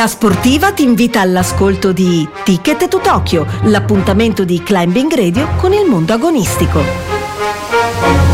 La sportiva ti invita all'ascolto di Ticket to Tokyo, l'appuntamento di Climbing Radio con il mondo agonistico.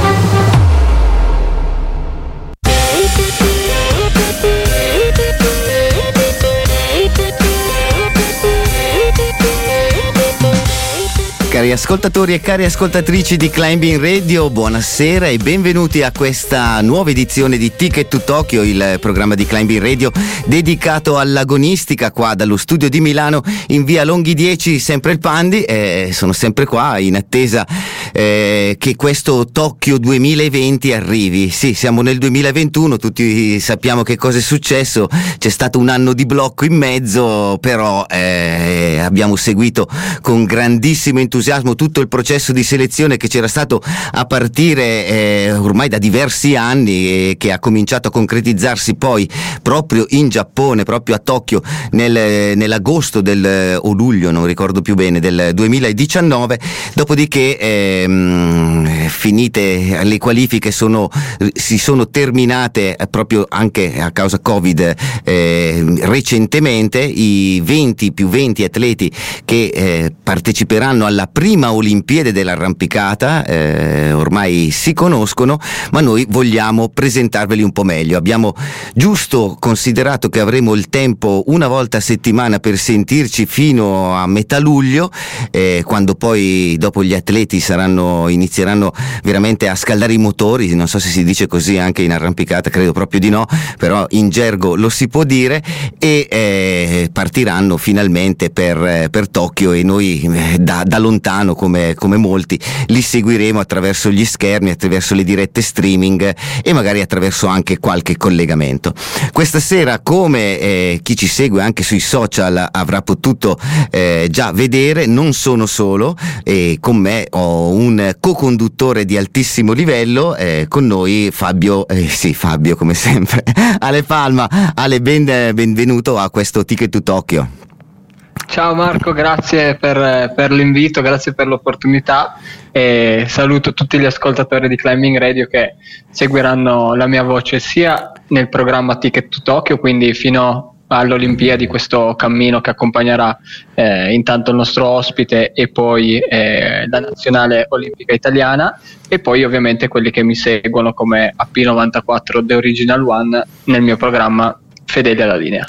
Cari ascoltatori e cari ascoltatrici di Climbing Radio, buonasera e benvenuti a questa nuova edizione di Ticket to Tokyo, il programma di Climbing Radio dedicato all'agonistica qua dallo studio di Milano in via Longhi 10, sempre il Pandi. Eh, sono sempre qua in attesa eh, che questo Tokyo 2020 arrivi. Sì, siamo nel 2021, tutti sappiamo che cosa è successo, c'è stato un anno di blocco in mezzo, però eh, abbiamo seguito con grandissimo entusiasmo tutto il processo di selezione che c'era stato a partire eh, ormai da diversi anni e che ha cominciato a concretizzarsi poi proprio in Giappone, proprio a Tokyo nel, nell'agosto del, o luglio, non ricordo più bene, del 2019. Dopodiché ehm, finite le qualifiche sono, si sono terminate proprio anche a causa Covid eh, recentemente, i 20 più 20 atleti che eh, parteciperanno alla prima Olimpiade dell'arrampicata, eh, ormai si conoscono, ma noi vogliamo presentarveli un po' meglio. Abbiamo giusto considerato che avremo il tempo una volta a settimana per sentirci fino a metà luglio, eh, quando poi dopo gli atleti saranno, inizieranno veramente a scaldare i motori, non so se si dice così anche in arrampicata, credo proprio di no, però in gergo lo si può dire, e eh, partiranno finalmente per, per Tokyo e noi eh, da, da lontano lontano come, come, molti, li seguiremo attraverso gli schermi, attraverso le dirette streaming e magari attraverso anche qualche collegamento. Questa sera, come eh, chi ci segue anche sui social avrà potuto eh, già vedere, non sono solo e con me ho un co-conduttore di altissimo livello, eh, con noi Fabio, eh, sì Fabio come sempre, Ale Palma, Ale ben, benvenuto a questo Ticket to Tokyo. Ciao Marco, grazie per, per, l'invito, grazie per l'opportunità e saluto tutti gli ascoltatori di Climbing Radio che seguiranno la mia voce sia nel programma Ticket to Tokyo, quindi fino all'Olimpiadi questo cammino che accompagnerà eh, intanto il nostro ospite e poi eh, la nazionale olimpica italiana e poi ovviamente quelli che mi seguono come AP94 The Original One nel mio programma fedeli alla linea.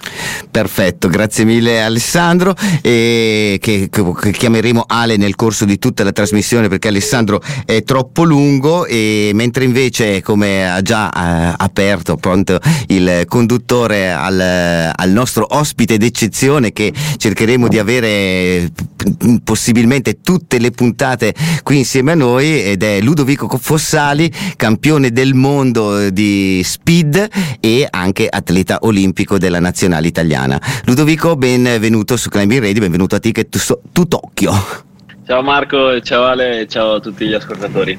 Perfetto, grazie mille Alessandro e che, che, chiameremo Ale nel corso di tutta la trasmissione perché Alessandro è troppo lungo e mentre invece come ha già eh, aperto pronto il conduttore al, al, nostro ospite d'eccezione che cercheremo di avere possibilmente tutte le puntate qui insieme a noi ed è Ludovico Fossali, campione del mondo di speed e anche atleta olimpico della nazionale italiana. Ludovico, benvenuto su Climbing Radio, benvenuto a Ticket to Tokyo. Ciao Marco, ciao Ale, ciao a tutti gli ascoltatori.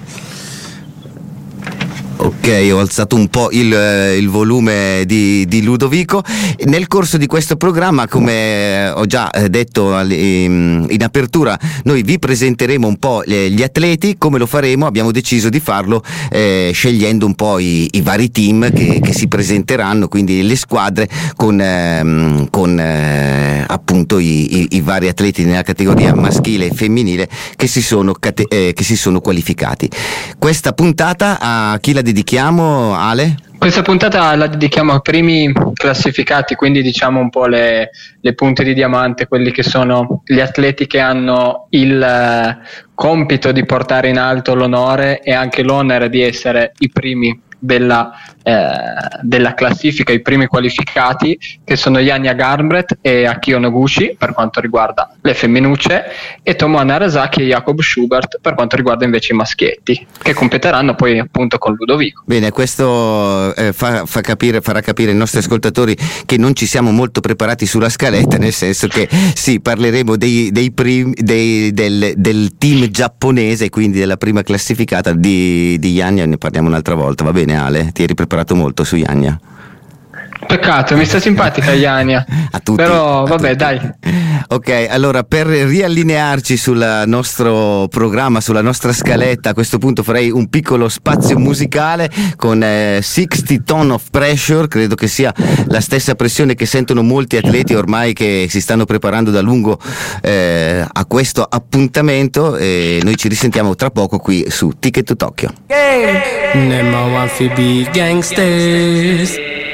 Ok, ho alzato un po' il, eh, il volume di, di, Ludovico. Nel corso di questo programma, come ho già eh, detto in, in apertura, noi vi presenteremo un po' gli atleti. Come lo faremo? Abbiamo deciso di farlo eh, scegliendo un po' i, i vari team che, che, si presenteranno, quindi le squadre con, ehm, con eh, appunto i, i, i, vari atleti nella categoria maschile e femminile che si sono, eh, che si sono qualificati. Questa puntata a chi la dedichiamo, Ale? Questa puntata la dedichiamo ai primi classificati, quindi diciamo un po' le, le punte di diamante, quelli che sono gli atleti che hanno il eh, compito di portare in alto l'onore e anche l'onere di essere i primi della, della classifica, i primi qualificati che sono Yanya Garnbret e Akio Noguchi per quanto riguarda le femminucce e Tomo Narasaki e Jacob Schubert per quanto riguarda invece i maschietti che competeranno poi appunto con Ludovico. Bene, questo eh, fa, fa capire, farà capire ai nostri ascoltatori che non ci siamo molto preparati sulla scaletta, nel senso che sì, parleremo dei, dei prim, dei, del, del, team giapponese, quindi della prima classificata di, di Yanya, ne parliamo un'altra volta, va bene Ale, ti eri preparato molto su Iania. Peccato, mi sta simpatica Iania. A tutti. Però vabbè, tutti. dai. Ok, allora per riallinearci sul nostro programma, sulla nostra scaletta, a questo punto farei un piccolo spazio musicale con eh, 60 Ton of Pressure, credo che sia la stessa pressione che sentono molti atleti ormai che si stanno preparando da lungo eh, a questo appuntamento e noi ci risentiamo tra poco qui su Ticket to Tokyo. Gangsters.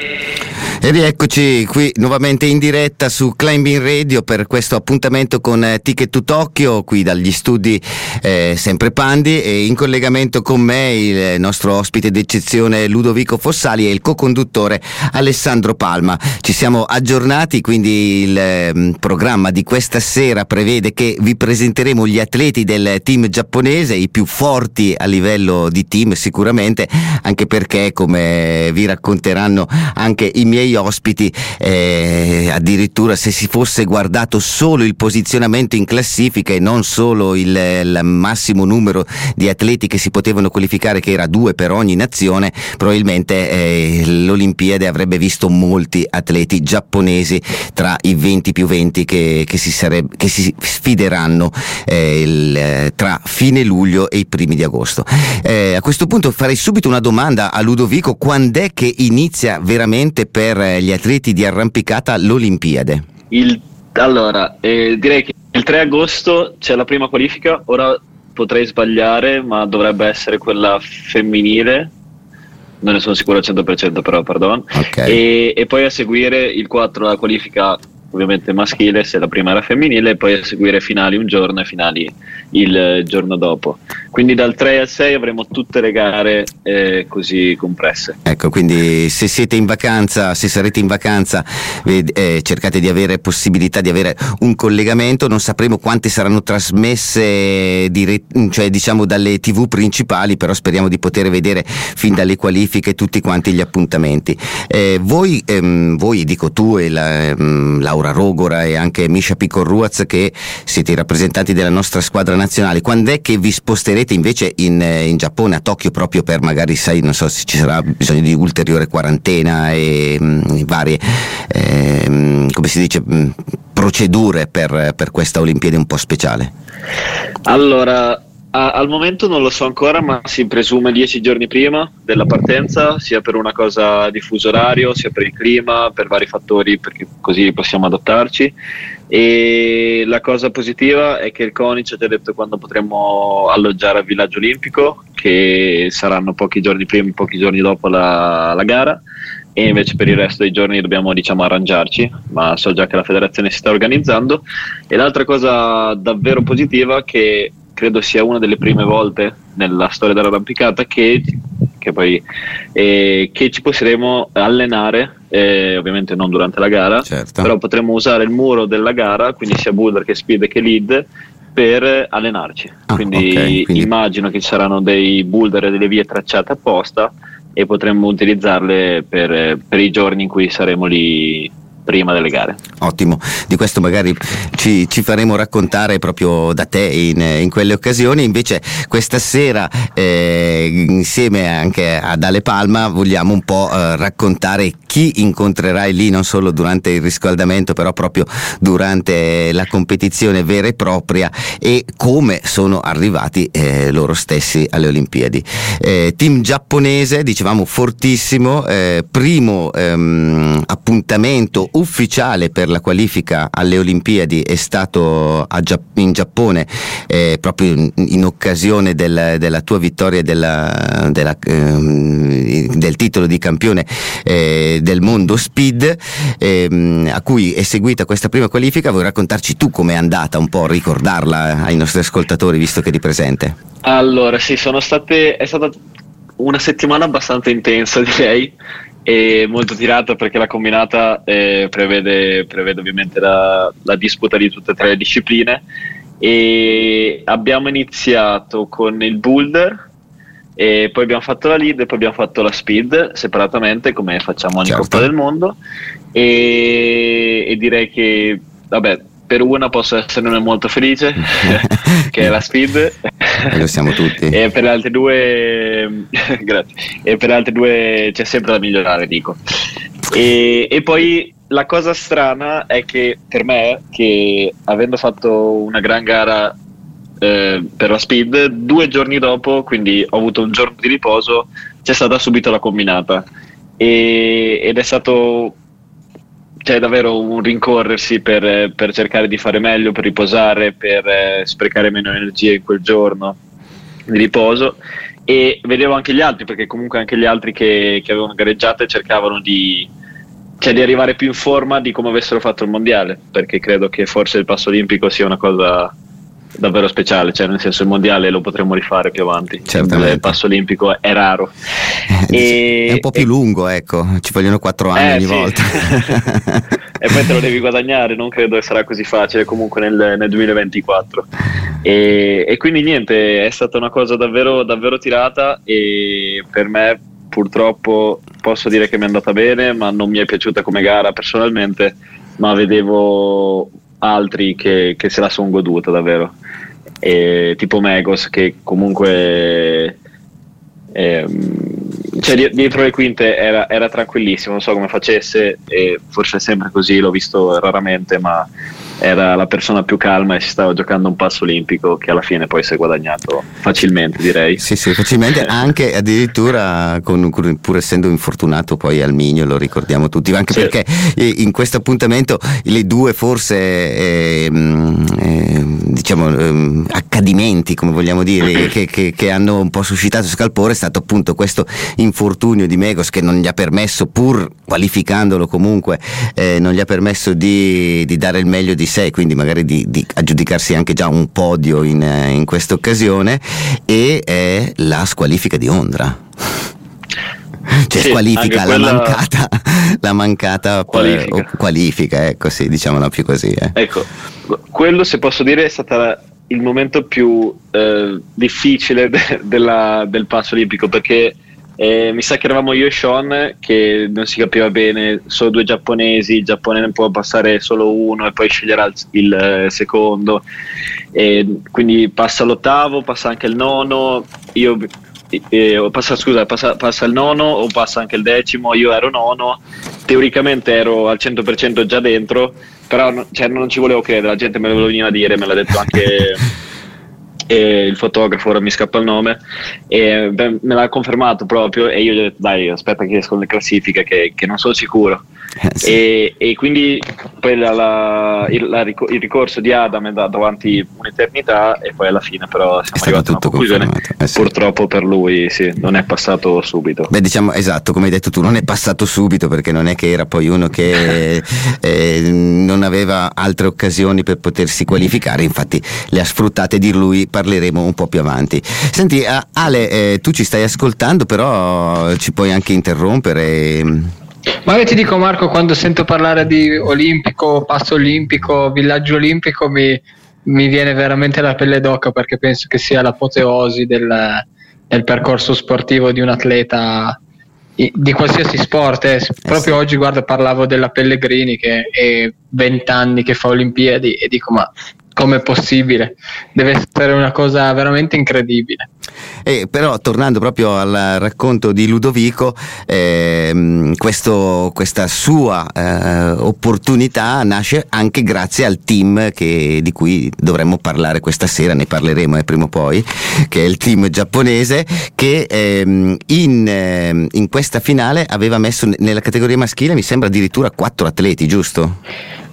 E rieccoci qui nuovamente in diretta su Climbing Radio per questo appuntamento con eh, Ticket to Tokyo, qui dagli studi eh, sempre Pandi e in collegamento con me il nostro ospite d'eccezione Ludovico Fossali e il co-conduttore Alessandro Palma. Ci siamo aggiornati, quindi il eh, programma di questa sera prevede che vi presenteremo gli atleti del team giapponese, i più forti a livello di team sicuramente, anche perché come vi racconteranno anche i miei ospiti, eh, addirittura se si fosse guardato solo il posizionamento in classifica e non solo il, il, massimo numero di atleti che si potevano qualificare, che era due per ogni nazione, probabilmente eh, l'Olimpiade avrebbe visto molti atleti giapponesi tra i 20 più 20 che, che, si, sareb- che si, sfideranno eh, il, tra fine luglio e i primi di agosto. Eh, a questo punto farei subito una domanda a Ludovico, quando è che inizia veramente per gli atleti di arrampicata l'Olimpiade? Il, allora, eh, direi che il 3 agosto c'è la prima qualifica, ora potrei sbagliare, ma dovrebbe essere quella femminile, non ne sono sicuro al 100% però, pardon. Okay. E, e, poi a seguire il 4 la qualifica ovviamente maschile se la prima era femminile e poi a seguire finali un giorno e finali il giorno dopo. Quindi dal 3 al 6 avremo tutte le gare eh, così compresse. Ecco, quindi se siete in vacanza, se sarete in vacanza, eh, cercate di avere possibilità di avere un collegamento, non sapremo quante saranno trasmesse dire- cioè, diciamo dalle tv principali, però speriamo di poter vedere fin dalle qualifiche tutti quanti gli appuntamenti. Eh, voi, ehm, voi, dico tu e la, ehm, Laura Rogora e anche Misha Piccorruaz che siete i rappresentanti della nostra squadra nazionale, quando è che vi sposterete invece in, eh, in Giappone, a Tokyo, proprio per magari, sai, non so se ci sarà bisogno di ulteriore quarantena e mh, mm, varie, eh, come si dice, mh, mm, procedure per, per questa Olimpiade un po' speciale? Allora, a, al momento non lo so ancora, ma si presume dieci giorni prima della partenza, sia per una cosa di fuso orario, sia per il clima, per vari fattori, perché così possiamo adattarci. E la cosa positiva è che il CONI ci ha già detto quando potremo alloggiare al villaggio olimpico, che saranno pochi giorni prima, pochi giorni dopo la, la gara e invece per il resto dei giorni dobbiamo diciamo arrangiarci, ma so già che la federazione si sta organizzando. E l'altra cosa davvero positiva è che credo sia una delle prime volte nella storia dell'arrampicata che, che, poi, eh, che ci possiamo allenare, eh, ovviamente non durante la gara, certo. però potremo usare il muro della gara, quindi sia boulder che speed che lead, per allenarci. Ah, quindi, okay, quindi, immagino che ci saranno dei boulder e delle vie tracciate apposta e potremmo utilizzarle per, per i giorni in cui saremo lì prima delle gare. Ottimo, di questo magari ci, ci faremo raccontare proprio da te in, in, quelle occasioni. Invece questa sera eh, insieme anche ad Ale Palma vogliamo un po' eh, raccontare chi incontrerai lì non solo durante il riscaldamento però proprio durante la competizione vera e propria e come sono arrivati eh, loro stessi alle Olimpiadi. Eh, team giapponese, dicevamo fortissimo, eh, primo ehm, appuntamento ufficiale per la qualifica alle Olimpiadi è stato Gia- in Giappone eh, proprio in, in occasione del, della tua vittoria della, della, eh, del titolo di campione eh, del mondo speed ehm, a cui è seguita questa prima qualifica. Vuoi raccontarci tu com'è andata un po' ricordarla ai nostri ascoltatori visto che eri presente? Allora sì sono state è stata una settimana abbastanza intensa direi e molto tirata perché la combinata eh, prevede, prevede, ovviamente la, la, disputa di tutte e tre le discipline e abbiamo iniziato con il boulder e poi abbiamo fatto la lead e poi abbiamo fatto la speed separatamente come facciamo ogni certo. Coppa del Mondo e, e direi che vabbè per una posso esserne molto felice, che è la speed. E lo siamo tutti. e per le altre due, grazie. E per le altre due c'è sempre da migliorare, dico. E, e, poi la cosa strana è che per me, che avendo fatto una gran gara eh, per la speed, due giorni dopo, quindi ho avuto un giorno di riposo, c'è stata subito la combinata. E, ed è stato c'è davvero un rincorrersi per, per, cercare di fare meglio, per riposare, per eh, sprecare meno energie in quel giorno di riposo. E vedevo anche gli altri perché comunque anche gli altri che, che avevano gareggiato cercavano di, cioè, di arrivare più in forma di come avessero fatto il mondiale perché credo che forse il passo olimpico sia una cosa davvero speciale, cioè nel senso il mondiale lo potremmo rifare più avanti. Certamente. Il passo olimpico è raro. e, è un po' più e, lungo, ecco, ci vogliono quattro anni eh, ogni sì. volta. e poi te lo devi guadagnare, non credo che sarà così facile comunque nel, nel 2024. E, e, quindi niente, è stata una cosa davvero, davvero tirata e per me purtroppo posso dire che mi è andata bene, ma non mi è piaciuta come gara personalmente, ma vedevo altri che, che se la sono goduta davvero. E, tipo Megos che comunque ehm, cioè dietro le quinte era, era, tranquillissimo, non so come facesse e forse è sempre così, l'ho visto raramente ma era la persona più calma e si stava giocando un passo olimpico che alla fine poi si è guadagnato facilmente direi. Sì, sì, facilmente anche addirittura con, pur essendo infortunato poi al Migno, lo ricordiamo tutti, anche sì. perché in questo appuntamento le due forse eh, eh, diciamo eh, accadimenti, come vogliamo dire, che, che, che, hanno un po' suscitato scalpore è stato appunto questo infortunio di Megos che non gli ha permesso, pur qualificandolo comunque, eh, non gli ha permesso di, di dare il meglio di di sé, quindi magari di, di aggiudicarsi anche già un podio in, eh, in questa occasione, e è la squalifica di Ondra. Cioè sì, squalifica la quella... mancata, la mancata qualifica. Eh, qualifica, ecco sì, diciamola più così. Eh. Ecco, quello se posso dire è stato il momento più eh, difficile de- della, del passo olimpico perché eh, mi sa che eravamo io e Sean che non si capiva bene, solo due giapponesi, il Giappone ne può passare solo uno e poi sceglierà il, il eh, secondo. E quindi passa l'ottavo, passa anche il nono, io eh, passa, scusa, passa, passa, il nono o passa anche il decimo, io ero nono, teoricamente ero al 100% già dentro, però cioè, non ci volevo credere, la gente me lo veniva a dire, me l'ha detto anche e il fotografo, ora mi scappa il nome, e beh, me l'ha confermato proprio e io gli ho detto dai aspetta che escono le classifiche che, che non sono sicuro. Eh, sì. e, e, quindi poi la, la, il, la, il, ricorso di Adam è andato avanti un'eternità e poi alla fine però siamo arrivati a una conclusione. Eh, sì. Purtroppo per lui sì, non è passato subito. Beh diciamo esatto, come hai detto tu, non è passato subito perché non è che era poi uno che eh, non aveva altre occasioni per potersi qualificare, infatti le ha sfruttate di lui parleremo un po' più avanti. Senti, Ale, eh, tu ci stai ascoltando, però ci puoi anche interrompere. Ma io ti dico Marco, quando sento parlare di olimpico, passo olimpico, villaggio olimpico, mi, mi viene veramente la pelle d'oca perché penso che sia l'apoteosi del, del percorso sportivo di un atleta di qualsiasi sport. Eh. Proprio oggi, guarda, parlavo della Pellegrini che è 20 anni che fa Olimpiadi e dico, ma come possibile? Deve essere una cosa veramente incredibile. Eh, però tornando proprio al racconto di Ludovico, eh, questo, questa sua eh, opportunità nasce anche grazie al team che, di cui dovremmo parlare questa sera, ne parleremo eh, prima o poi, che è il team giapponese che ehm, in, ehm, in questa finale aveva messo nella categoria maschile mi sembra addirittura quattro atleti, giusto?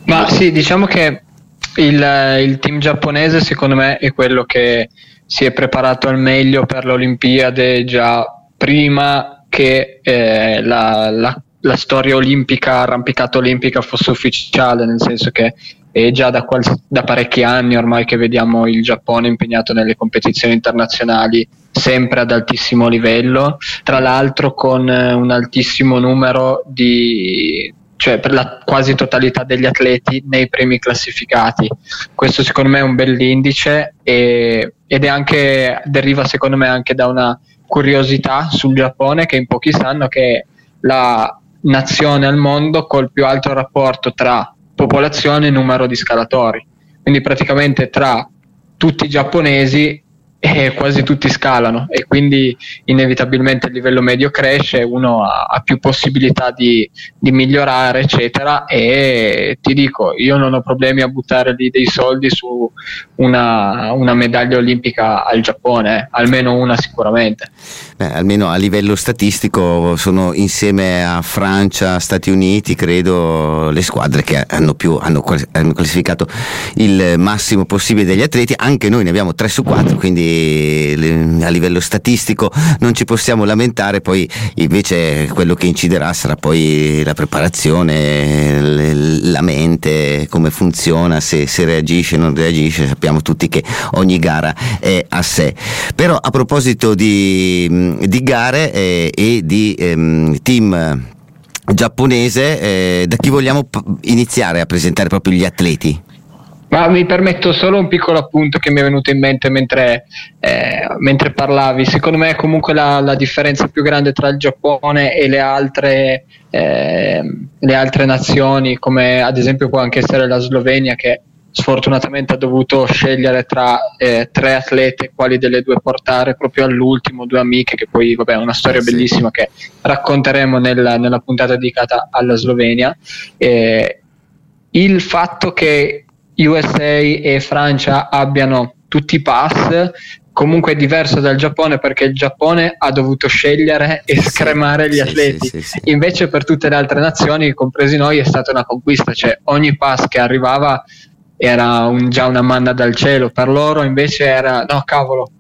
Ma sì, diciamo che il, il team giapponese secondo me è quello che si è preparato al meglio per l'Olimpiade già prima che eh, la, la, la, storia olimpica, arrampicata olimpica fosse ufficiale, nel senso che è già da, qual- da, parecchi anni ormai che vediamo il Giappone impegnato nelle competizioni internazionali sempre ad altissimo livello, tra l'altro con eh, un altissimo numero di cioè per la quasi totalità degli atleti nei primi classificati. Questo secondo me è un bell'indice e, ed è anche, deriva secondo me anche da una curiosità sul Giappone che in pochi sanno che è la nazione al mondo col più alto rapporto tra popolazione e numero di scalatori. Quindi praticamente tra tutti i giapponesi e quasi tutti scalano e quindi inevitabilmente il livello medio cresce, uno ha, ha più possibilità di, di, migliorare, eccetera. E ti dico, io non ho problemi a buttare lì dei soldi su una, una medaglia olimpica al Giappone, eh, almeno una sicuramente. Beh, almeno a livello statistico sono insieme a Francia, Stati Uniti, credo, le squadre che hanno, più, hanno, hanno classificato il massimo possibile degli atleti. Anche noi ne abbiamo 3 su 4, quindi a livello statistico non ci possiamo lamentare, poi invece quello che inciderà sarà poi la preparazione, la mente, come funziona, se, se reagisce o non reagisce, sappiamo tutti che ogni gara è a sé. Però a proposito di, di gare eh, e di ehm, team giapponese, eh, da chi vogliamo iniziare a presentare proprio gli atleti? Ma mi permetto solo un piccolo appunto che mi è venuto in mente mentre, eh, mentre parlavi. Secondo me comunque la, la, differenza più grande tra il Giappone e le altre, eh, le altre nazioni, come ad esempio può anche essere la Slovenia, che sfortunatamente ha dovuto scegliere tra eh, tre atlete quali delle due portare proprio all'ultimo, due amiche, che poi vabbè è una storia eh, bellissima che racconteremo nel, nella puntata dedicata alla Slovenia. Eh, il fatto che USA e Francia abbiano tutti i pass. Comunque è diverso dal Giappone perché il Giappone ha dovuto scegliere e scremare gli atleti. sì, sì, invece per tutte le altre nazioni compresi noi è stata una conquista. Cioè ogni pass che arrivava era un, già una manna dal cielo. Per loro invece era no cavolo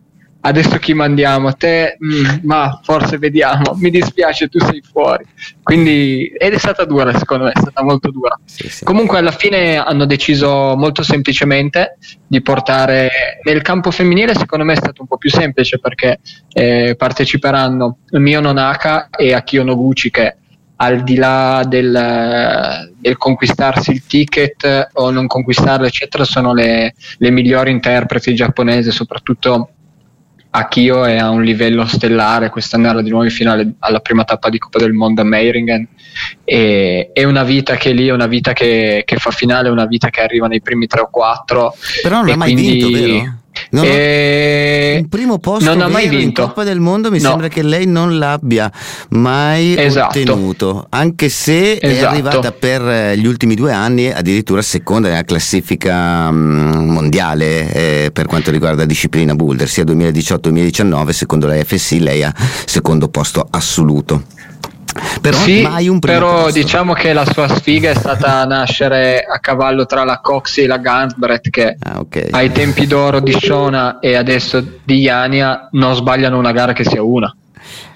adesso chi mandiamo? Te, mm, ma forse vediamo, mi dispiace, tu sei fuori. Quindi, ed è stata dura, secondo me, è stata molto dura. Sì, sì. Comunque, alla fine hanno deciso molto semplicemente di portare nel campo femminile, secondo me è stato un po' più semplice perché eh, parteciperanno Mio Nonaka e Akio Noguchi che al di là del, del, conquistarsi il ticket o non conquistarlo, eccetera, sono le, le migliori interpreti giapponesi, soprattutto Akio è a un livello stellare, quest'anno era di nuovo in finale alla prima tappa di Coppa del Mondo a Meiringen e è una vita che lì è una vita che, che fa finale, una vita che arriva nei primi 3 o 4 però non ha mai quindi... vinto, vero? Non e... Il primo posto non ha mai vinto. in Coppa del Mondo mi no. sembra che lei non l'abbia mai esatto. ottenuto, anche se esatto. è arrivata per eh, gli ultimi due anni addirittura seconda nella classifica mm, mondiale eh, per quanto riguarda disciplina boulder, sia 2018-2019, secondo la FSC lei ha secondo posto assoluto. Però sì, mai un primo però posto. diciamo che la sua sfiga è stata nascere a cavallo tra la Cox e la Gantbret che ah, okay. ai tempi d'oro di Shona e adesso di Yania non sbagliano una gara che sia una.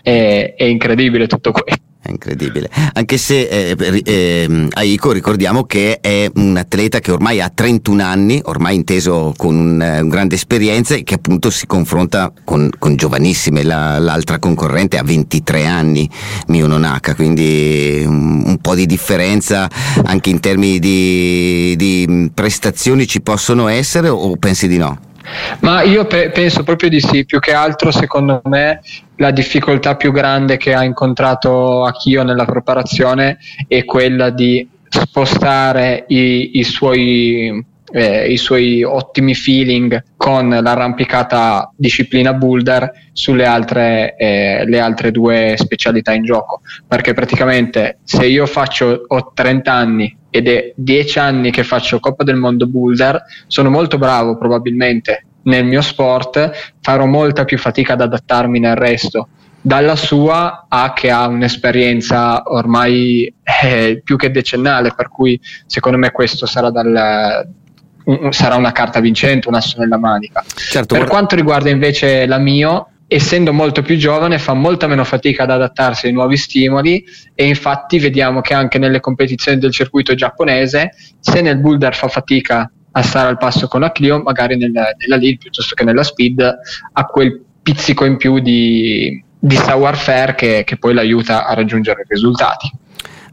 È, è incredibile tutto questo. È incredibile. Anche se eh, eh, Aiko ricordiamo che è un atleta che ormai ha 31 anni, ormai inteso con un, eh, un grande esperienza e che appunto si confronta con, con giovanissime. La, l'altra concorrente ha 23 anni, Mio Nonaka, quindi un, un, po' di differenza anche in termini di, di prestazioni ci possono essere o pensi di no? Ma io pe- penso proprio di sì, più che altro secondo me la difficoltà più grande che ha incontrato Akio nella preparazione è quella di spostare i, i, suoi, eh, i suoi ottimi feeling con l'arrampicata disciplina boulder sulle altre, eh, le altre due specialità in gioco. Perché praticamente se io faccio ho 30 anni ed è 10 anni che faccio Coppa del Mondo boulder. Sono molto bravo probabilmente nel mio sport. Farò molta più fatica ad adattarmi nel resto. Dalla sua a che ha un'esperienza ormai eh, più che decennale, per cui secondo me questo sarà, dal, sarà una carta vincente, un asso nella manica. Certo, per guarda- quanto riguarda invece la mio, essendo molto più giovane fa molta meno fatica ad adattarsi ai nuovi stimoli e infatti vediamo che anche nelle competizioni del circuito giapponese, se nel boulder fa fatica a stare al passo con la Clio, magari nel- nella lead piuttosto che nella speed ha quel pizzico in più di, di savoir-faire che, che poi l'aiuta a raggiungere i risultati.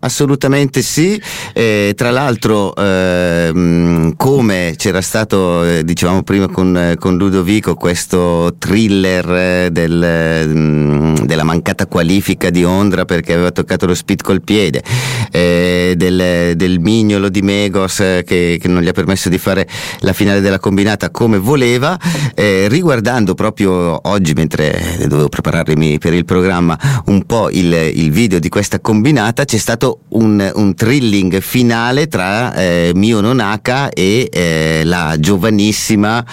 Assolutamente sì, Eh, tra l'altro ehm, come c'era stato, eh, dicevamo prima con, eh, con Ludovico, questo thriller eh, del, mm, della mancata qualifica di Ondra perché aveva toccato lo speed col piede, eh, del, del mignolo di Megos eh, che, che non gli ha permesso di fare la finale della combinata come voleva, eh, riguardando proprio oggi mentre dovevo prepararmi per il programma un po' il, il video di questa combinata, c'è stato un, un thrilling finale tra eh, Mio Nonaka e eh, la giovanissima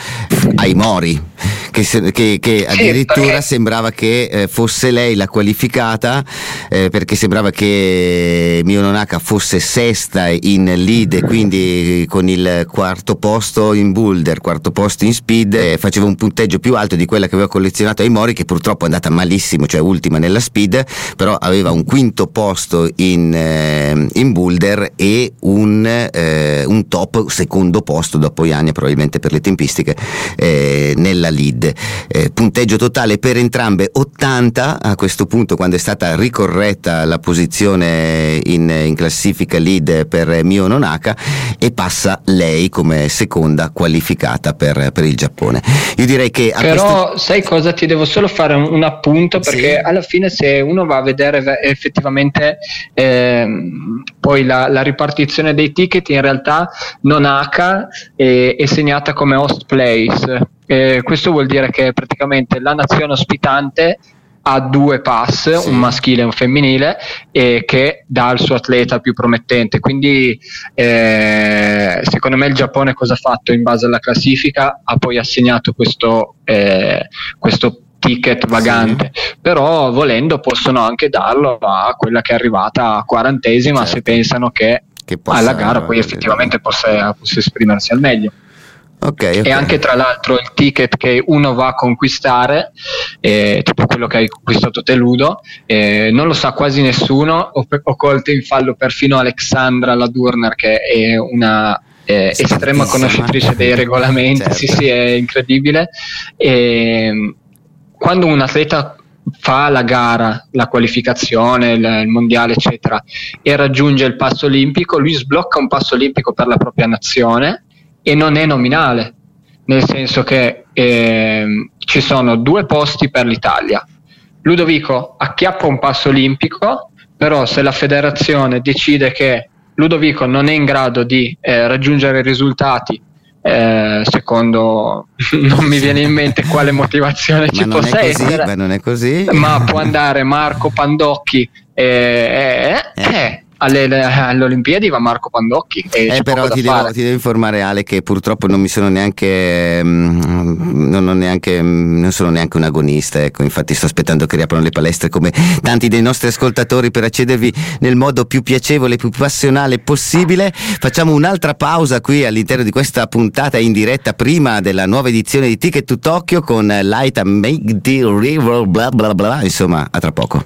Aimori. Che, se- che- che addirittura sembrava che eh, fosse lei la qualificata eh, perché sembrava che Mio Nonaka fosse sesta in lead quindi con il quarto posto in boulder, quarto posto in speed eh, faceva un punteggio più alto di quella che aveva collezionato Aimori che purtroppo è andata malissimo, cioè ultima nella speed, però aveva un quinto posto in, eh, in boulder e un, eh, un top secondo posto dopo Iania probabilmente per le tempistiche eh, nella lead. Eh, punteggio totale per entrambe 80 a questo punto quando è stata ricorretta la posizione in, in classifica lead per Mio Nonaka e passa lei come seconda qualificata per, per il Giappone. Io direi che Però questo... sai cosa? Ti devo solo fare un, un appunto perché Sì. alla fine se uno va a vedere ve- effettivamente ehm, poi la, la ripartizione dei ticket in realtà non H è, è segnata come host place. Eh, questo vuol dire che praticamente la nazione ospitante ha due pass, Sì. un maschile e un femminile, e che dà il suo atleta più promettente. Quindi, eh, secondo me, il Giappone cosa ha fatto in base alla classifica? Ha poi assegnato questo, eh, questo ticket vagante, però volendo possono anche darlo a quella che è arrivata a quarantesima se Certo. pensano che Che alla gara poi effettivamente possa, possa esprimersi al meglio. Ok, ok. E anche tra l'altro il ticket che uno va a conquistare, eh, tipo quello che hai conquistato te Ludo, eh, non lo sa quasi nessuno, ho, ho colto in fallo perfino Alexandra Ladurner che è una eh, estrema conoscitrice dei regolamenti, Certo. sì sì è incredibile. E, quando un atleta fa la gara, la qualificazione, il mondiale eccetera e raggiunge il passo olimpico, lui sblocca un passo olimpico per la propria nazione e non è nominale, nel senso che ehm, ci sono due posti per l'Italia. Ludovico acchiappa un passo olimpico, però se la federazione decide che Ludovico non è in grado di eh, raggiungere i risultati, eh, secondo non mi viene in mente quale motivazione ci possa così, essere, ma non è così. ma può andare Marco Pandocchi eh, eh, eh, alle, alle Olimpiadi va Marco Pandocchi Eh, però ti devo, ti devo informare Ale che purtroppo non mi sono neanche mm, non, ho neanche mm, non sono neanche un agonista ecco. Infatti sto aspettando che riaprano le palestre come tanti dei nostri ascoltatori per accedervi nel modo più piacevole più passionale possibile. Facciamo un'altra pausa qui all'interno di questa puntata in diretta prima della nuova edizione di Ticket to Tokyo con Light and Make the River bla bla bla. Insomma a tra poco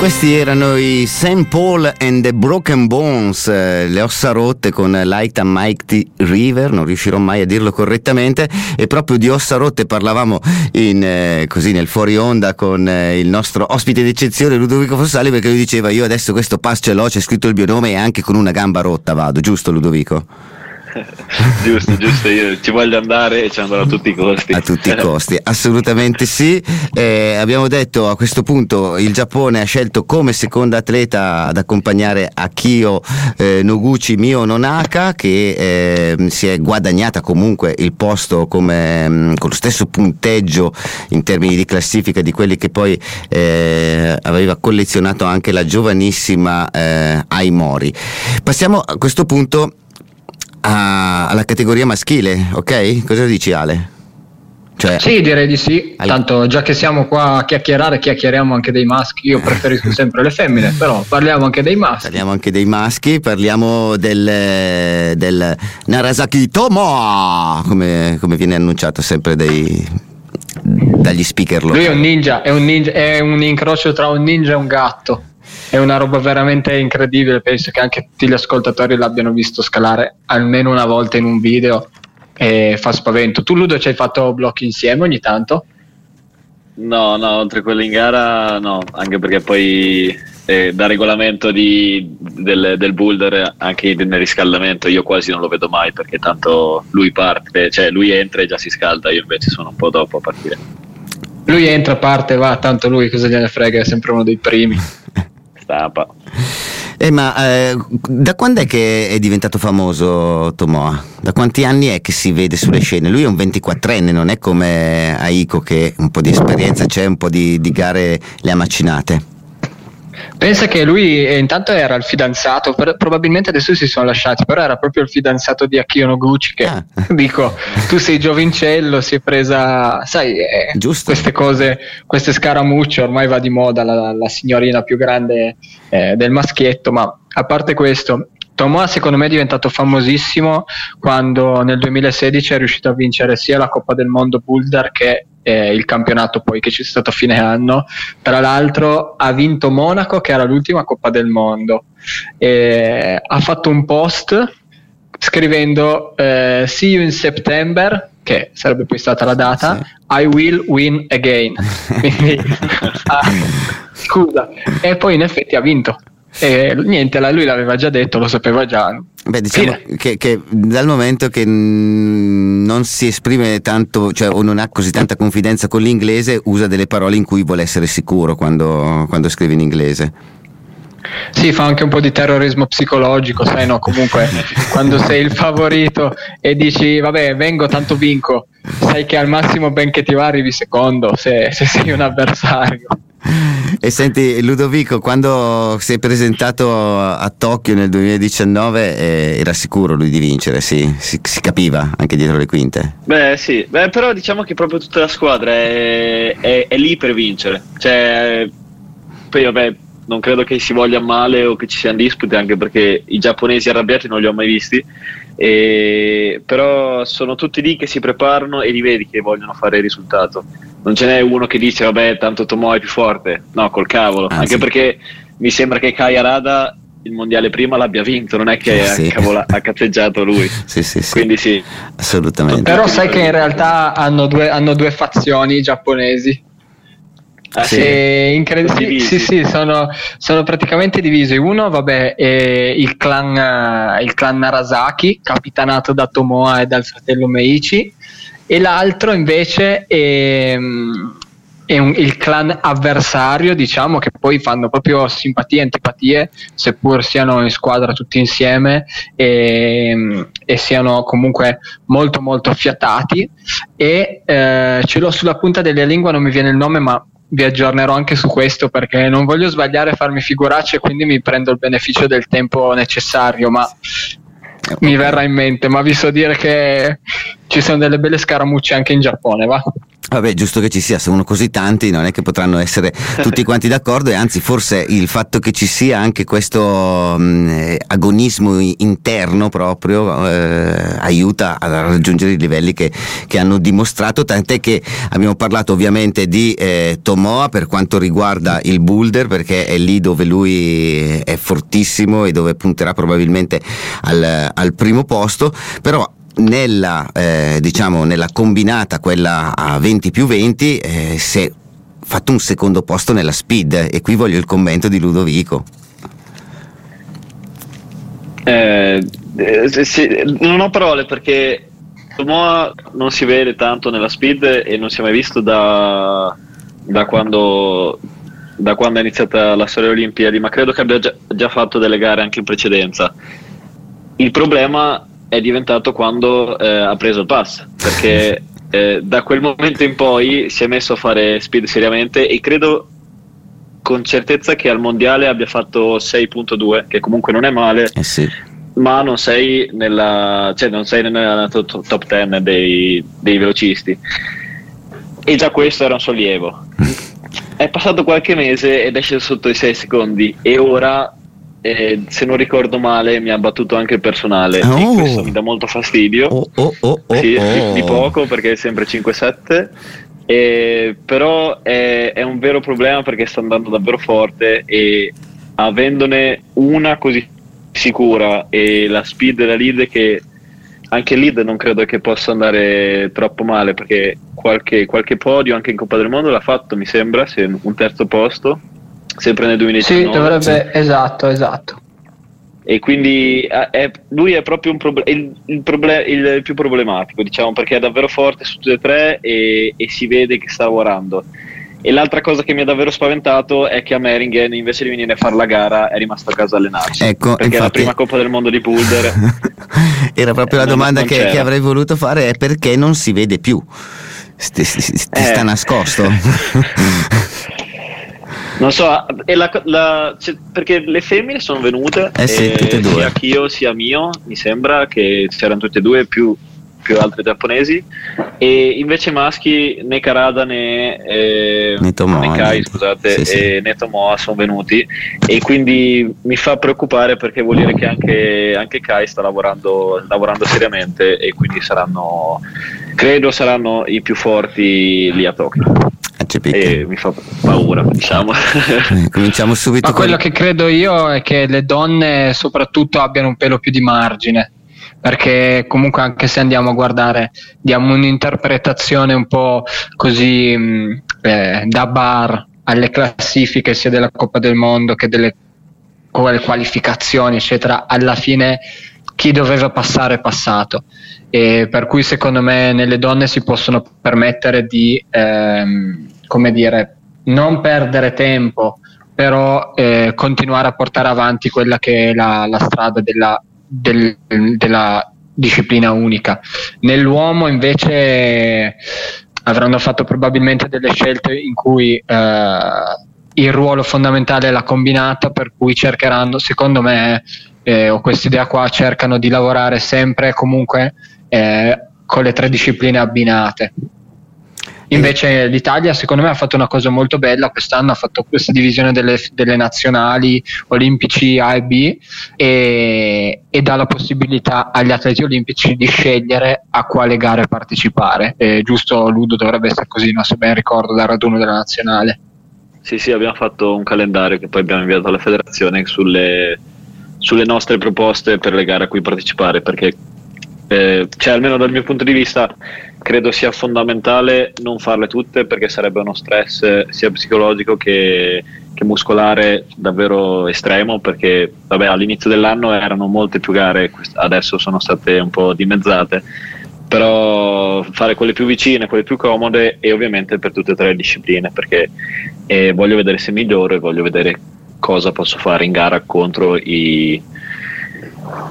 questi erano i St. Paul and the Broken Bones, eh, le ossa rotte con Light and Mighty River, non riuscirò mai a dirlo correttamente, e proprio di ossa rotte parlavamo in, eh, così nel fuori onda con eh, il nostro ospite d'eccezione Ludovico Fossali perché lui diceva io adesso questo pass ce l'ho, c'è scritto il mio nome e anche con una gamba rotta vado, giusto Ludovico? giusto, giusto, io ci voglio andare e ci andrò a tutti i costi. A tutti i costi, assolutamente sì. Eh, abbiamo detto a questo punto il Giappone ha scelto come seconda atleta ad accompagnare Akio eh, Noguchi Mio Nonaka che eh, si è guadagnata comunque il posto come, mh, con lo stesso punteggio in termini di classifica di quelli che poi eh, aveva collezionato anche la giovanissima eh, Aimori. Passiamo a questo punto a- alla categoria maschile, ok? Cosa dici Ale? Cioè, Sì, direi di sì. Hai- Tanto già che siamo qua a chiacchierare, chiacchieriamo anche dei maschi. Io preferisco sempre le femmine, però parliamo anche dei maschi. Parliamo anche dei maschi, parliamo del, del Narasaki Tomo, come, come viene annunciato sempre dai- dagli speaker Lui è locali. un ninja, è un ninja, è un incrocio tra un ninja e un gatto. È una roba veramente incredibile. Penso che anche tutti gli ascoltatori l'abbiano visto scalare almeno una volta in un video e fa spavento. Tu, Ludo, ci hai fatto blocchi insieme ogni tanto? No, no, oltre quello in gara no, anche perché poi eh, da regolamento di- del, del boulder anche nel riscaldamento io quasi non lo vedo mai perché tanto lui parte, cioè lui entra e già si scalda, io invece sono un po' dopo a partire. Lui entra, parte, va, tanto lui cosa gliene frega, è sempre uno dei primi. Stampa. Eh, ma eh, da quando è che è diventato famoso Tomoa? Da quanti anni è che si vede sulle scene? Lui è un 24enne, non è come Aiko che un po' di esperienza c'è, un po' di, di gare le ha macinate. Pensa che lui eh, intanto era il fidanzato, per- probabilmente adesso si sono lasciati, però era proprio il fidanzato di Akio Noguchi che Ah. dico, tu sei giovincello, si è presa, sai, eh, queste cose, queste scaramucce, ormai va di moda la, la signorina più grande eh, del maschietto, ma a parte questo, Tomoa secondo me è diventato famosissimo quando nel 2016 è riuscito a vincere sia la Coppa del Mondo Boulder che eh, il campionato poi che c'è stato a fine anno. Tra l'altro ha vinto Monaco che era l'ultima Coppa del Mondo. E ha fatto un post scrivendo eh, See you in September, che sarebbe poi stata la data, I will win again. Quindi, ah, scusa, e poi in effetti ha vinto. E niente, lui l'aveva già detto, lo sapeva già. Beh, diciamo che, che dal momento che non si esprime tanto, cioè o non ha così tanta confidenza con l'inglese, usa delle parole in cui vuole essere sicuro quando, quando scrive in inglese. Sì, fa anche un po' di terrorismo psicologico, sai, no? Comunque, quando sei il favorito e dici, vabbè, vengo, tanto vinco, sai che al massimo ben che ti va arrivi secondo se, se sei un avversario. E senti, Ludovico, quando si è presentato a Tokyo nel 2019 eh, era sicuro lui di vincere, sì, si, si capiva anche dietro le quinte. Beh sì, Beh, però diciamo che proprio tutta la squadra è, è- è lì per vincere. Cioè, poi vabbè, non credo che si voglia male o che ci siano dispute, anche perché i giapponesi arrabbiati non li ho mai visti. E- però sono tutti lì che si preparano e li vedi che vogliono fare il risultato. Non ce n'è uno che dice vabbè tanto Tomoe è più forte. No, col cavolo. Anzi. Anche perché mi sembra che Kai Arada il mondiale prima l'abbia vinto, non è che sì. ha, cavola- ha cazzeggiato lui. Sì, sì, sì, Quindi sì. assolutamente. Però sai che in realtà hanno due, hanno due fazioni i giapponesi. Ah, Sì. Incre- Sono sì, sì, sì, sono, sono praticamente divisi. Uno, vabbè, è il clan, il clan Narasaki, capitanato da Tomoa e dal fratello Meichi, e l'altro invece è, è un- il clan avversario, diciamo, che poi fanno proprio simpatie e antipatie, seppur siano in squadra tutti insieme e, e siano comunque molto molto affiatati. E eh, ce l'ho sulla punta della lingua, non mi viene il nome, ma vi aggiornerò anche su questo perché non voglio sbagliare e farmi figuracce, quindi mi prendo il beneficio del tempo necessario, ma mi verrà in mente. Ma vi so dire che ci sono delle belle scaramucce anche in Giappone, va? Vabbè, giusto che ci sia, sono così tanti, non è che potranno essere tutti quanti d'accordo e anzi forse il fatto che ci sia anche questo mh, eh, agonismo interno proprio eh, aiuta a raggiungere i livelli che, che hanno dimostrato, tant'è che abbiamo parlato ovviamente di eh, Tomoa per quanto riguarda il boulder perché è lì dove lui è fortissimo e dove punterà probabilmente al, al primo posto, però nella, eh, diciamo, nella combinata, quella a 20 più 20, eh, si è fatto un secondo posto nella speed e qui voglio il commento di Ludovico. Eh, eh, sì, non ho parole perché Tomoa non si vede tanto nella speed e non si è mai visto da, da quando, da quando è iniziata la storia Olimpiadi, ma credo che abbia già, già fatto delle gare anche in precedenza. Il problema è diventato quando eh, ha preso il pass, perché eh, da quel momento in poi si è messo a fare speed seriamente e credo con certezza che al mondiale abbia fatto 6.2, che comunque non è male, Eh sì. ma non sei nella, cioè non sei nella top, top 10 dei, dei velocisti. E già questo era un sollievo. È passato qualche mese ed esce sotto i 6 secondi e ora eh, se non ricordo male mi ha battuto anche il personale Oh. e questo mi dà molto fastidio Oh, oh, oh, oh, sì, oh. Di, di poco perché è sempre 5-7 eh, però è, è un vero problema perché sta andando davvero forte e avendone una così sicura e la speed della lead che anche lead non credo che possa andare troppo male perché qualche, qualche podio anche in Coppa del Mondo l'ha fatto mi sembra se un terzo posto sempre nel 2019 Sì, dovrebbe, esatto, esatto. e quindi eh, è- lui è proprio un proble- il, il proble- il più problematico diciamo perché è davvero forte su tutte e tre e, e si vede che sta lavorando e l'altra cosa che mi ha davvero spaventato è che a Meringen invece di venire a fare la gara è rimasto a casa a allenarsi Ecco, perché è la infatti- prima Coppa del Mondo di Boulder Era proprio la Eh, domanda che, che avrei voluto fare è perché non si vede più? Ti Eh. sta nascosto? non so e la- la- perché le femmine sono venute Eh sì, e e due. sia Kyo sia Mio mi sembra che c'erano tutte e due più più altre giapponesi e invece maschi né Karada né, eh, Né Tomoa, né Kai scusate sì, sì. e né Tomoa sono venuti e quindi mi fa preoccupare perché vuol dire che anche, anche Kai sta lavorando, lavorando seriamente e quindi saranno credo saranno i più forti lì a Tokyo. E mi fa paura diciamo Eh, Cominciamo subito Ma con quello che credo io è che le donne soprattutto abbiano un pelo più di margine, perché comunque anche se andiamo a guardare, diamo un'interpretazione un po' così mh, eh, da bar alle classifiche sia della Coppa del Mondo che delle qualificazioni, eccetera, alla fine chi doveva passare è passato. E per cui secondo me nelle donne si possono permettere di, ehm, come dire, non perdere tempo, però eh, continuare a portare avanti quella che è la, la strada della, del- della disciplina unica. Nell'uomo invece avranno fatto probabilmente delle scelte in cui eh, il ruolo fondamentale è la combinata, per cui cercheranno, secondo me, eh, ho questa idea qua, cercano di lavorare sempre e comunque eh, con le tre discipline abbinate. Invece l'Italia secondo me ha fatto una cosa molto bella, quest'anno ha fatto questa divisione delle, delle nazionali olimpici A e B e, e dà la possibilità agli atleti olimpici di scegliere a quale gare partecipare. Eh, giusto Ludo dovrebbe essere così, no? se ben ricordo, dal raduno della nazionale. Sì, sì, abbiamo fatto un calendario che poi abbiamo inviato alla federazione sulle, sulle nostre proposte per le gare a cui partecipare, perché eh, cioè, almeno dal mio punto di vista credo sia fondamentale non farle tutte perché sarebbe uno stress eh, sia psicologico che, che muscolare davvero estremo perché vabbè, all'inizio dell'anno erano molte più gare, adesso sono state un po' dimezzate. Però fare quelle più vicine, quelle più comode e ovviamente per tutte e tre le discipline perché eh, voglio vedere se miglioro e voglio vedere cosa posso fare in gara contro i,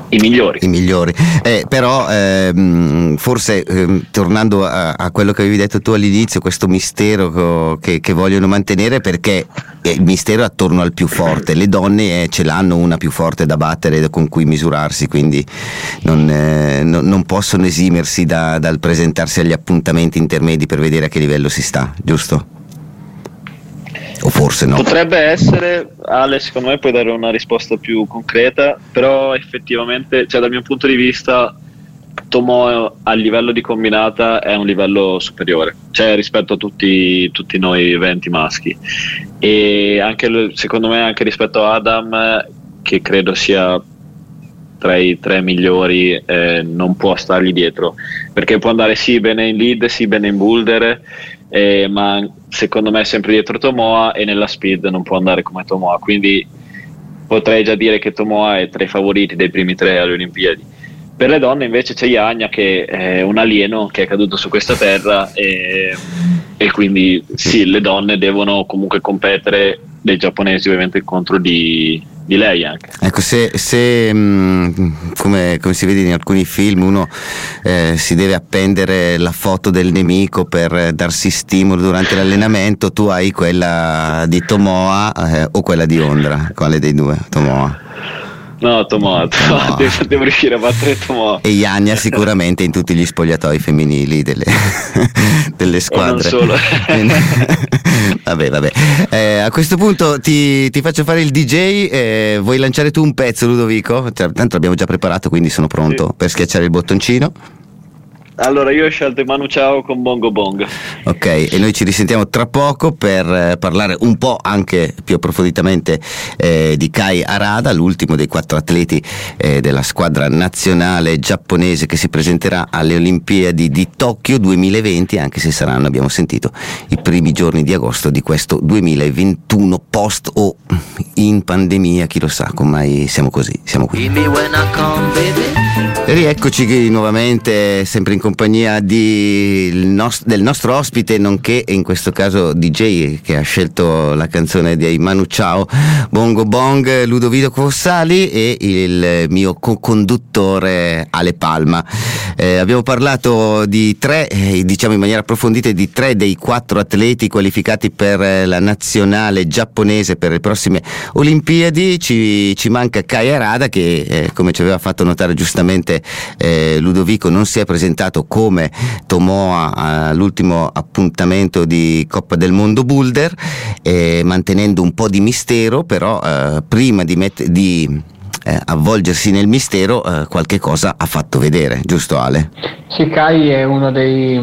i migliori. i migliori. Eh, però ehm, forse ehm, tornando a, a quello che avevi detto tu all'inizio, questo mistero che, che vogliono mantenere perché eh, il mistero è attorno al più forte, le donne eh, ce l'hanno una più forte da battere con cui misurarsi, quindi non, eh, non- non possono esimersi da- dal presentarsi agli appuntamenti intermedi per vedere a che livello si sta, giusto? O forse no. Potrebbe essere, Ale, secondo me puoi dare una risposta più concreta, però effettivamente, cioè dal mio punto di vista, Tomo a livello di combinata è un livello superiore, cioè rispetto a tutti, tutti noi 20 maschi. E anche, secondo me anche rispetto a Adam, che credo sia tra i tre migliori, eh, non può stargli dietro, perché può andare sì bene in lead, sì bene in boulder, eh, ma secondo me è sempre dietro Tomoa e nella speed non può andare come Tomoa, quindi potrei già dire che Tomoa è tra i favoriti dei primi tre alle Olimpiadi. Per le donne invece c'è Iagna che è un alieno che è caduto su questa terra e, e quindi sì, le donne devono comunque competere dei giapponesi ovviamente contro di, di lei anche. Ecco, se, se, mh, come, come si vede in alcuni film, uno eh, si deve appendere la foto del nemico per darsi stimolo durante l'allenamento, tu hai quella di Tomoa eh, o quella di Ondra, quale dei due? Tomoa. No, Tomoa, Tomoa. Devo, devo, riuscire a battere Tomoa. E Iania sicuramente in tutti gli spogliatoi femminili delle, delle squadre. E non solo. vabbè, vabbè. Eh, a questo punto ti, ti, faccio fare il DJ. Eh, vuoi lanciare tu un pezzo, Ludovico? Tanto l'abbiamo già preparato, quindi sono pronto sì. per schiacciare il bottoncino. Allora, io ho scelto Manu Ciao con Bongo Bong. Ok, e noi ci risentiamo tra poco per eh, parlare un po' anche più approfonditamente eh, di Kai Arada, l'ultimo dei quattro atleti eh, della squadra nazionale giapponese che si presenterà alle Olimpiadi di Tokyo 2020, anche se saranno, abbiamo sentito, i primi giorni di agosto di questo 2021 post o in pandemia, chi lo sa, ormai siamo così, siamo qui. Rieccoci nuovamente, sempre in compagnia nos- del nostro ospite, nonché in questo caso DJ che ha scelto la canzone di Manu Ciao, Bongo Bong, Ludovico Fossali e il mio co-conduttore Ale Palma. Eh, abbiamo parlato di tre, eh, diciamo in maniera approfondita, di tre dei quattro atleti qualificati per la nazionale giapponese per le prossime Olimpiadi. Ci, ci manca Kai Arada che, eh, come ci aveva fatto notare giustamente eh, Ludovico non si è presentato come Tomoa all'ultimo appuntamento di Coppa del Mondo Boulder, eh, mantenendo un po' di mistero, però eh, prima di, met- di eh, avvolgersi nel mistero eh, qualche cosa ha fatto vedere, giusto Ale? Sì, Kai è uno dei,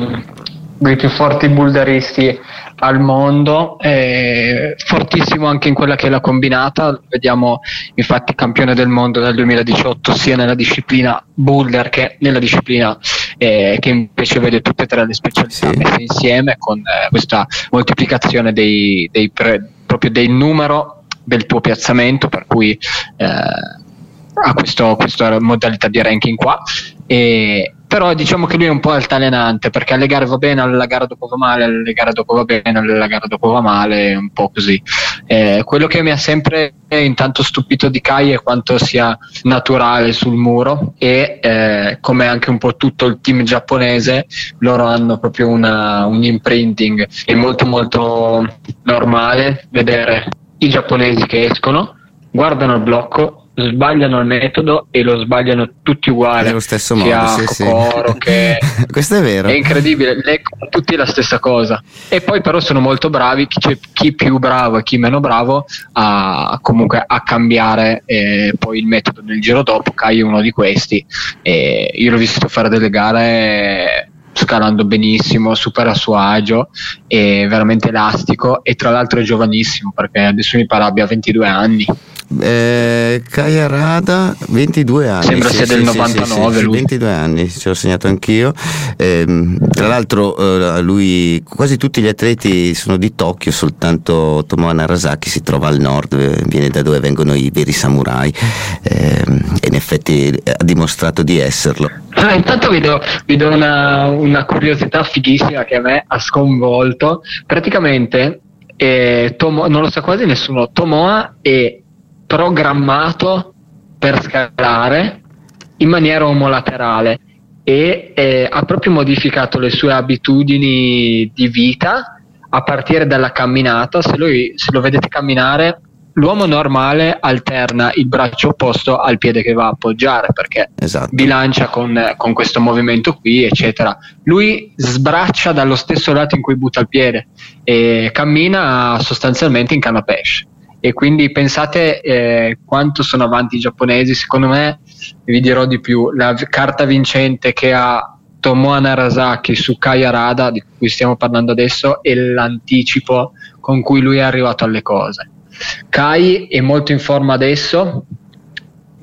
dei più forti boulderisti al mondo, è fortissimo anche in quella che è la combinata, vediamo infatti campione del mondo nel 2018 sia nella disciplina boulder che nella disciplina eh, che invece vede tutte e tre le specialità sì. messe insieme con eh, questa moltiplicazione dei, dei pre, proprio del numero del tuo piazzamento per cui eh, ha questo, questa modalità di ranking qua e, però diciamo che lui è un po' altalenante perché alle gare va bene, alla gara dopo va male, alle gare dopo va bene, alla gara dopo va male, un po' così. Eh, quello che mi ha sempre intanto stupito di Kai è quanto sia naturale sul muro e eh, come anche un po' tutto il team giapponese, loro hanno proprio una, un imprinting, è molto molto normale vedere i giapponesi che escono, guardano il blocco sbagliano il metodo e lo sbagliano tutti uguali. Nello stesso modo, sì, Kokoro, sì. che Questo è vero. È incredibile, leggono tutti la stessa cosa. E poi però sono molto bravi, chi, chi più bravo e chi meno bravo, a, comunque a cambiare eh, poi il metodo nel giro dopo. Kai è uno di questi. E io l'ho visto fare delle gare scalando benissimo, super a suo agio e veramente elastico e tra l'altro è giovanissimo perché adesso mi pare abbia 22 anni. Eh, Kaya Rada 22 anni. Sembra sì, sia del 99 sì, 22 anni ce l'ho segnato anch'io. Eh, tra l'altro eh, lui quasi tutti gli atleti sono di Tokyo soltanto Tomoa Narasaki si trova al nord eh, viene da dove vengono i veri samurai. Ehm, e in effetti ha dimostrato di esserlo. Ah, intanto vi do, vi do una, una curiosità fighissima che a me ha sconvolto. Praticamente eh, Tomo, non lo sa quasi nessuno Tomoa è programmato per scalare in maniera omolaterale e eh, ha proprio modificato le sue abitudini di vita a partire dalla camminata. Se, lui, se lo vedete camminare, l'uomo normale alterna il braccio opposto al piede che va a appoggiare perché esatto. bilancia con, con, questo movimento qui, eccetera. Lui sbraccia dallo stesso lato in cui butta il piede e cammina sostanzialmente in canna pesce e quindi pensate eh, quanto sono avanti i giapponesi, secondo me vi dirò di più, la carta vincente che ha Tomoa Narasaki su Kai Arada, di cui stiamo parlando adesso, è l'anticipo con cui lui è arrivato alle cose. Kai è molto in forma adesso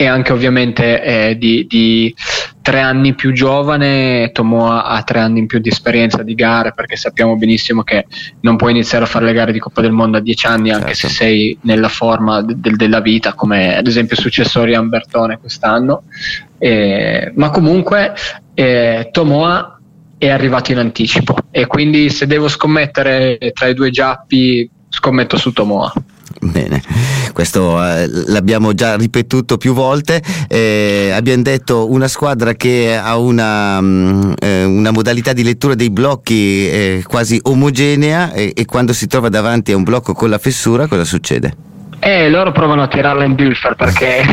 e anche ovviamente eh, di, di tre anni più giovane, Tomoa ha tre anni in più di esperienza di gare perché sappiamo benissimo che non puoi iniziare a fare le gare di Coppa del Mondo a dieci anni anche certo. se sei nella forma de- de- della vita come ad esempio è successo a Rian Bertone quest'anno. Eh, ma comunque eh, Tomoa è arrivato in anticipo. E quindi se devo scommettere tra i due giappi scommetto su Tomoa. Bene, questo eh, l'abbiamo già ripetuto più volte. Eh, abbiamo detto una squadra che ha una, um, eh, una modalità di lettura dei blocchi eh, quasi omogenea e, e, quando si trova davanti a un blocco con la fessura cosa succede? Eh, loro provano a tirarla in Dülfer perché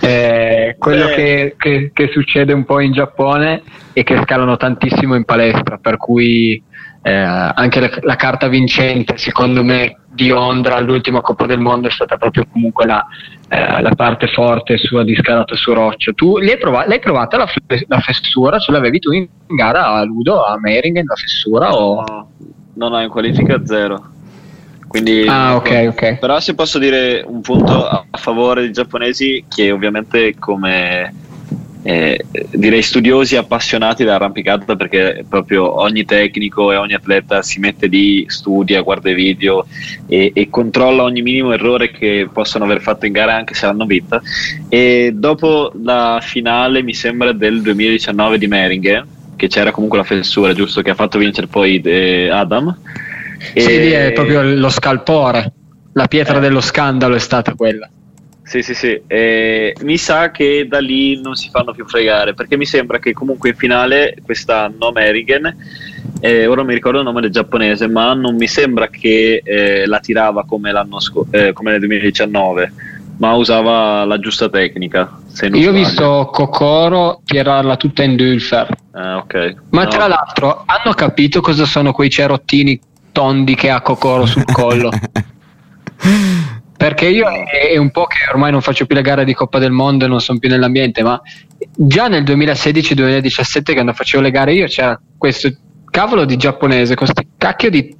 eh, quello che, che, che, succede un po' in Giappone è che scalano tantissimo in palestra, per cui eh, anche la, la, carta vincente, secondo me, di Ondra all'ultima Coppa del Mondo è stata proprio comunque la, eh, la parte forte sua di scalato su roccia. Tu l'hai, prova- l'hai provata la, la, fessura? Ce l'avevi tu in gara a Ludo, a Meringen, la fessura? O... No, no, in qualifica zero. Quindi, ah, ok, ok. Però se posso dire un punto a favore dei giapponesi, che ovviamente come eh, direi studiosi appassionati dell'arrampicata perché proprio ogni tecnico e ogni atleta si mette lì, studia, guarda i video e, e, controlla ogni minimo errore che possono aver fatto in gara anche se l'hanno vinta e dopo la finale mi sembra del 2019 di Meringen che c'era comunque la fessura giusto che ha fatto vincere poi eh, Adam e... sì lì è proprio lo scalpore la pietra eh. dello scandalo è stata quella sì, sì, sì. Eh, mi sa che da lì non si fanno più fregare perché mi sembra che comunque in finale quest'anno Merigen, eh, ora mi ricordo il nome del giapponese, ma non mi sembra che eh, la tirava come, l'anno sco- eh, come nel 2019, ma usava la giusta tecnica. Io ho visto Kokoro tirarla tutta in Dülfer. Ah, ok. Ma no. tra l'altro hanno capito cosa sono quei cerottini tondi che ha Kokoro sul collo? Perché io è un po' che ormai non faccio più le gare di Coppa del Mondo e non sono più nell'ambiente, ma già nel 2016-2017 che quando facevo le gare io c'era questo cavolo di giapponese con questi cacchio di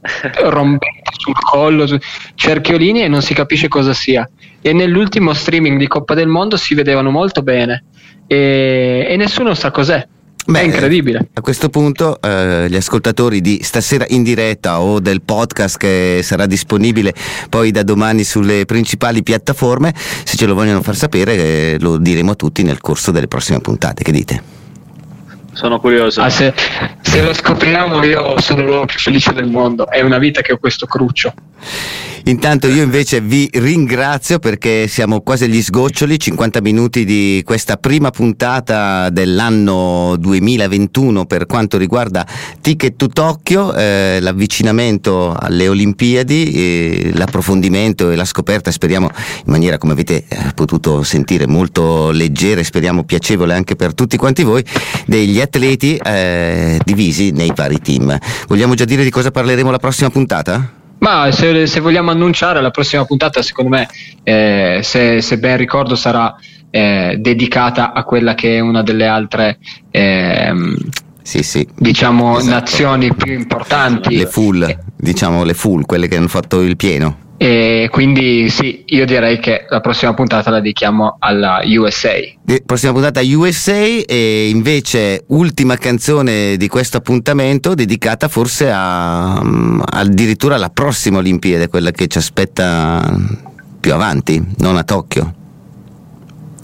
rombetti sul collo, su cerchiolini e non si capisce cosa sia. E nell'ultimo streaming di Coppa del Mondo si vedevano molto bene e, e nessuno sa cos'è. Beh, è incredibile. A questo punto eh, gli ascoltatori di stasera in diretta o del podcast che sarà disponibile poi da domani sulle principali piattaforme, se ce lo vogliono far sapere eh, lo diremo a tutti nel corso delle prossime puntate. Che dite? Sono curioso. Ah, se, se lo scopriamo io sono l'uomo più felice del mondo. È una vita che ho questo cruccio. Intanto io invece vi ringrazio perché siamo quasi agli sgoccioli, 50 minuti di questa prima puntata dell'anno 2021 per quanto riguarda Ticket to Tokyo, eh, l'avvicinamento alle Olimpiadi, eh, l'approfondimento e la scoperta speriamo in maniera come avete eh, potuto sentire molto leggera e speriamo piacevole anche per tutti quanti voi degli atleti eh, divisi nei vari team. Vogliamo già dire di cosa parleremo la prossima puntata? Ma se, se, vogliamo annunciare la prossima puntata, secondo me, eh, se, se, ben ricordo, sarà eh, dedicata a quella che è una delle altre eh, sì, sì. diciamo esatto. nazioni più importanti. Le full, diciamo le full, quelle che hanno fatto il pieno. E quindi sì, io direi che la prossima puntata la dedichiamo alla USA. La prossima puntata USA e invece ultima canzone di questo appuntamento dedicata forse a, mm, addirittura alla prossima Olimpiade, quella che ci aspetta più avanti, non a Tokyo.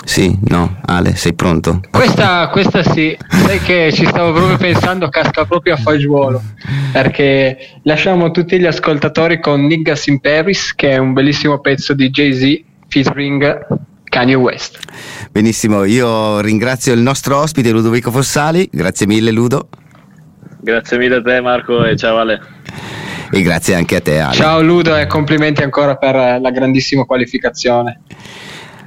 Sì, no, Ale, sei pronto? Questa, questa sì, sai che ci stavo proprio pensando, casca proprio a fagiolo, perché lasciamo tutti gli ascoltatori con Niggas in Paris, che è un bellissimo pezzo di Jay-Z featuring Kanye West. Benissimo, io ringrazio il nostro ospite Ludovico Fossali, grazie mille Ludo. Grazie mille a te Marco e ciao Ale. E grazie anche a te Ale. Ciao Ludo e complimenti ancora per la grandissima qualificazione.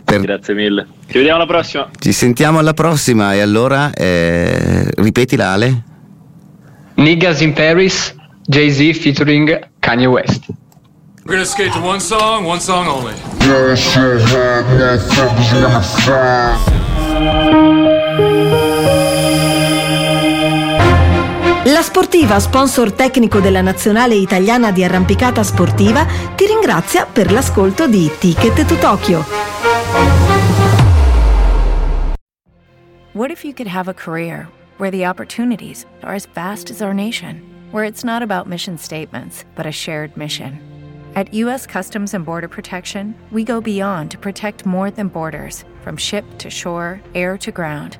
Per... Grazie mille. Ci vediamo alla prossima. Ci sentiamo alla prossima e allora eh, ripetila Ale. Niggas in Paris, Jay-Z featuring Kanye West. We're gonna skate to one song, one song only. La Sportiva, sponsor tecnico della nazionale italiana di arrampicata sportiva, ti ringrazia per l'ascolto di Ticket to Tokyo. What if you could have a career where the opportunities are as vast as our nation, where it's not about mission statements, but a shared mission? At U.S. Customs and Border Protection, we go beyond to protect more than borders from ship to shore, air to ground